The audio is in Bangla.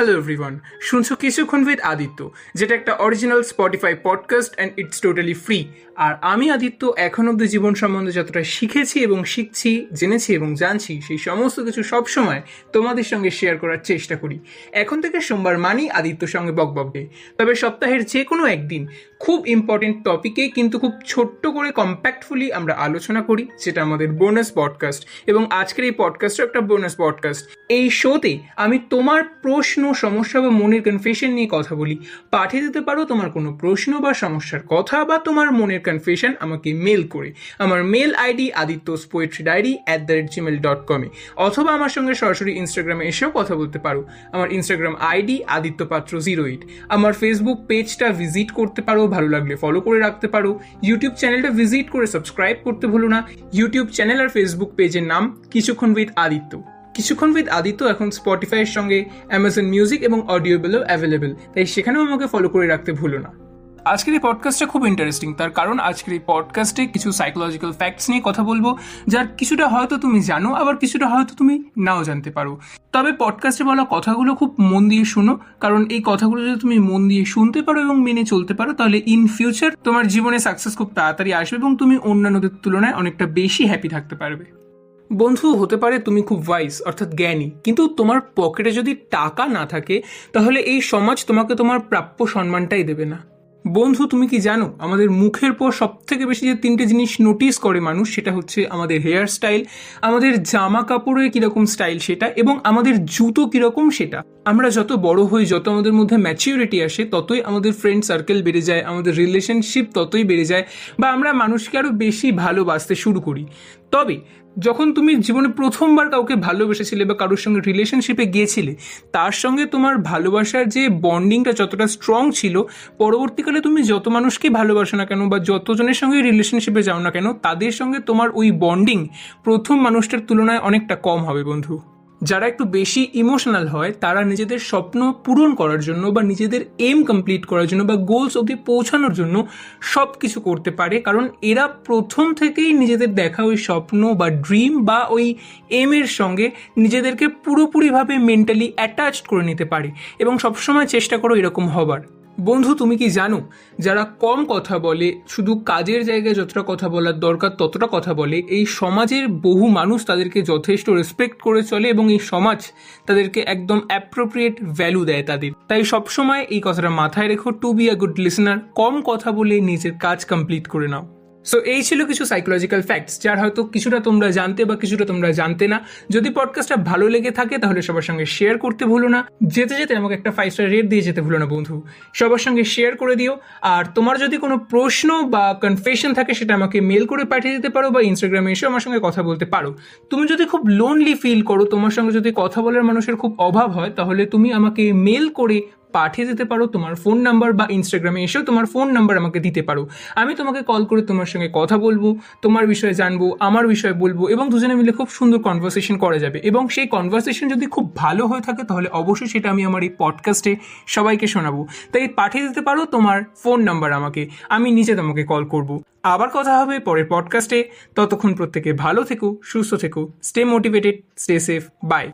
হ্যালো এভরিওয়ান শুনছো কিছুক্ষণ উইথ আদিত্য, যেটা একটা original Spotify podcast and it's totally free আর আমি আদিত্য, এখন অব্দি জীবন সম্বন্ধে যতটা শিখেছি এবং শিখছি, জেনেছি এবং জানছি, সেই সমস্ত কিছু সবসময় তোমাদের সঙ্গে শেয়ার করার চেষ্টা করি। এখন থেকে সোমবার মানি আদিত্যর সঙ্গে বকবকে তবে সপ্তাহের যে কোনো একদিন খুব ইম্পর্টেন্ট টপিকে কিন্তু খুব ছোট্ট করে কম্প্যাক্টফুলি আমরা আলোচনা করি, যেটা আমাদের বোনাস পডকাস্ট এবং আজকের এই পডকাস্টও একটা বোনাস পডকাস্ট এই শোতে আমি তোমার প্রশ্ন সমস্যা বা মনের কনফিউশন নিয়ে কথা বলি। পাঠিয়ে দিতে পারো তোমার কোনো প্রশ্ন বা সমস্যার কথা বা তোমার মনের কনফেশন আমাকে মেল করে। আমার mail ID Aditya poetry diary at the rate Gmail dot কমে অথবা আমার সঙ্গে সরাসরি ইনস্টাগ্রামে এসেও কথা বলতে পারো। আমার Instagram ID Aditya Patra zero eight আমার ফেসবুক পেজটা ভিজিট করতে পারো, ভালো লাগলে ফলো করে রাখতে পারো। ইউটিউব চ্যানেলটা ভিজিট করে সাবস্ক্রাইব করতে ভুলো না। ইউটিউব চ্যানেল আর ফেসবুক পেজের নাম কিছুক্ষণ উইথ আদিত্য। কিছুক্ষণ উইথ আদিত্য, এখন স্পটিফাইয়ের সঙ্গে অ্যামাজন মিউজিক এবং অডিওবেলও অ্যাভেলেবেল তাই সেখানেও আমাকে ফলো করে রাখতে ভুলো না। আজকের এই পডকাস্টটা খুব ইন্টারেস্টিং তার কারণ আজকের এই পডকাস্টে কিছু সাইকোলজিক্যাল ফ্যাক্টস নিয়ে কথা বলব, যার কিছুটা হয়তো তুমি জানো, আবার কিছুটা হয়তো তুমি নাও জানতে পারো। তবে পডকাস্টে বলা কথাগুলো খুব মন দিয়ে শুনো, কারণ এই কথাগুলো যদি তুমি মন দিয়ে শুনতে পারো এবং মেনে চলতে পারো, তাহলে ইন ফিউচার তোমার জীবনে সাকসেস খুব তাড়াতাড়ি আসবে এবং তুমি অন্যান্যদের তুলনায় অনেকটা বেশি হ্যাপি থাকতে পারবে। বন্ধু, হতে পারে তুমি খুব ওয়াইস অর্থাৎ জ্ঞানী, কিন্তু তোমার পকেটে যদি টাকা না থাকে, তাহলে এই সমাজ তোমাকে তোমার প্রাপ্য সম্মানটাই দেবে না। বন্ধু, তুমি কি জানো, আমাদের মুখের পর সব থেকে বেশি যে তিনটে জিনিস নোটিস করে মানুষ, সেটা হচ্ছে আমাদের হেয়ার স্টাইল আমাদের জামা কাপড়ের কীরকম স্টাইল সেটা, এবং আমাদের জুতো কীরকম সেটা। আমরা যত বড় হই, যত আমাদের মধ্যে ম্যাচিউরিটি আসে, ততই আমাদের ফ্রেন্ড সার্কেল বেড়ে যায়, আমাদের রিলেশনশিপ ততই বেড়ে যায়, বা আমরা মানুষকে আরও বেশি ভালোবাসতে শুরু করি। তবে যখন তুমি জীবনে প্রথমবার কাউকে ভালোবেসেছিলে বা কারোর সঙ্গে রিলেশনশিপে গিয়েছিলে, তার সঙ্গে তোমার ভালোবাসার যে বন্ডিংটা যতটা স্ট্রং ছিল, পরবর্তীকালে তুমি যত মানুষকে ভালোবাসো না কেন বা যতজনের সঙ্গে রিলেশনশিপে যাও না কেন, তাদের সঙ্গে তোমার ওই বন্ডিং প্রথম মানুষটার তুলনায় অনেকটা কম হবে, বন্ধু। যারা একটু বেশি ইমোশনাল হয়, তারা নিজেদের স্বপ্ন পূরণ করার জন্য বা নিজেদের এম কমপ্লিট করার জন্য বা গোলস অবধি পৌঁছানোর জন্য সব কিছু করতে পারে। কারণ এরা প্রথম থেকেই নিজেদের দেখা ওই স্বপ্ন বা ড্রিম বা ওই এমের সঙ্গে নিজেদেরকে পুরোপুরিভাবে মেন্টালি অ্যাটাচড করে নিতে পারে এবং সবসময় চেষ্টা করো এরকম হবার। বন্ধু, তুমি কি জানো, যারা কম কথা বলে, শুধু কাজের জায়গায় যতটা কথা বলার দরকার ততটা কথা বলে, এই সমাজের বহু মানুষ তাদেরকে যথেষ্ট রেসপেক্ট করে চলে এবং এই সমাজ তাদেরকে একদম অ্যাপ্রোপ্রিয়েট ভ্যালু দেয় তাদের। তাই সবসময় এই কথাটা মাথায় রেখো to be a good listener কম কথা বলে নিজের কাজ কমপ্লিট করে নাও। সো এই ছিল কিছু সাইকোলজিক্যাল ফ্যাক্টস যার হয়তো কিছুটা তোমরা জানতে বা কিছুটা তোমরা জানতে না। যদি পডকাস্টটা ভালো লেগে থাকে, তাহলে সবার সঙ্গে শেয়ার করতে ভুলো না। যেতে যেতে আমাকে একটা ফাইভ স্টার রেট দিয়ে যেতে ভুলো না, বন্ধু। সবার সঙ্গে শেয়ার করে দিও। আর তোমার যদি কোনো প্রশ্ন বা কনফেশন থাকে, সেটা আমাকে মেল করে পাঠিয়ে দিতে পারো বা ইনস্টাগ্রামে এসে আমার সঙ্গে কথা বলতে পারো। তুমি যদি খুব লোনলি ফিল করো, তোমার সঙ্গে যদি কথা বলার মানুষের খুব অভাব হয়, তাহলে তুমি আমাকে মেল করে পাঠিয়ে দিতে পারো, তোমার ফোন নাম্বার বা ইনস্টাগ্রামে এসেও তোমার ফোন নাম্বার আমাকে দিতে পারো। আমি তোমাকে কল করে তোমার সঙ্গে কথা বলব, তোমার বিষয়ে জানব, আমার বিষয়ে বলব এবং দুজনে মিলে খুব সুন্দর কনভারসেশন করা যাবে। এবং সেই কনভারসেশন যদি খুব ভালো হয়ে থাকে, তাহলে অবশ্যই সেটা আমি আমার এই পডকাস্টে সবাইকে শোনাবো। তাই পাঠিয়ে দিতে পারো তোমার ফোন নাম্বার আমাকে, আমি নিজে তোমাকে কল করব। আবার কথা হবে পরের পডকাস্টে ততক্ষণ প্রত্যেকে ভালো থেকো, সুস্থ থেকো stay motivated stay safe bye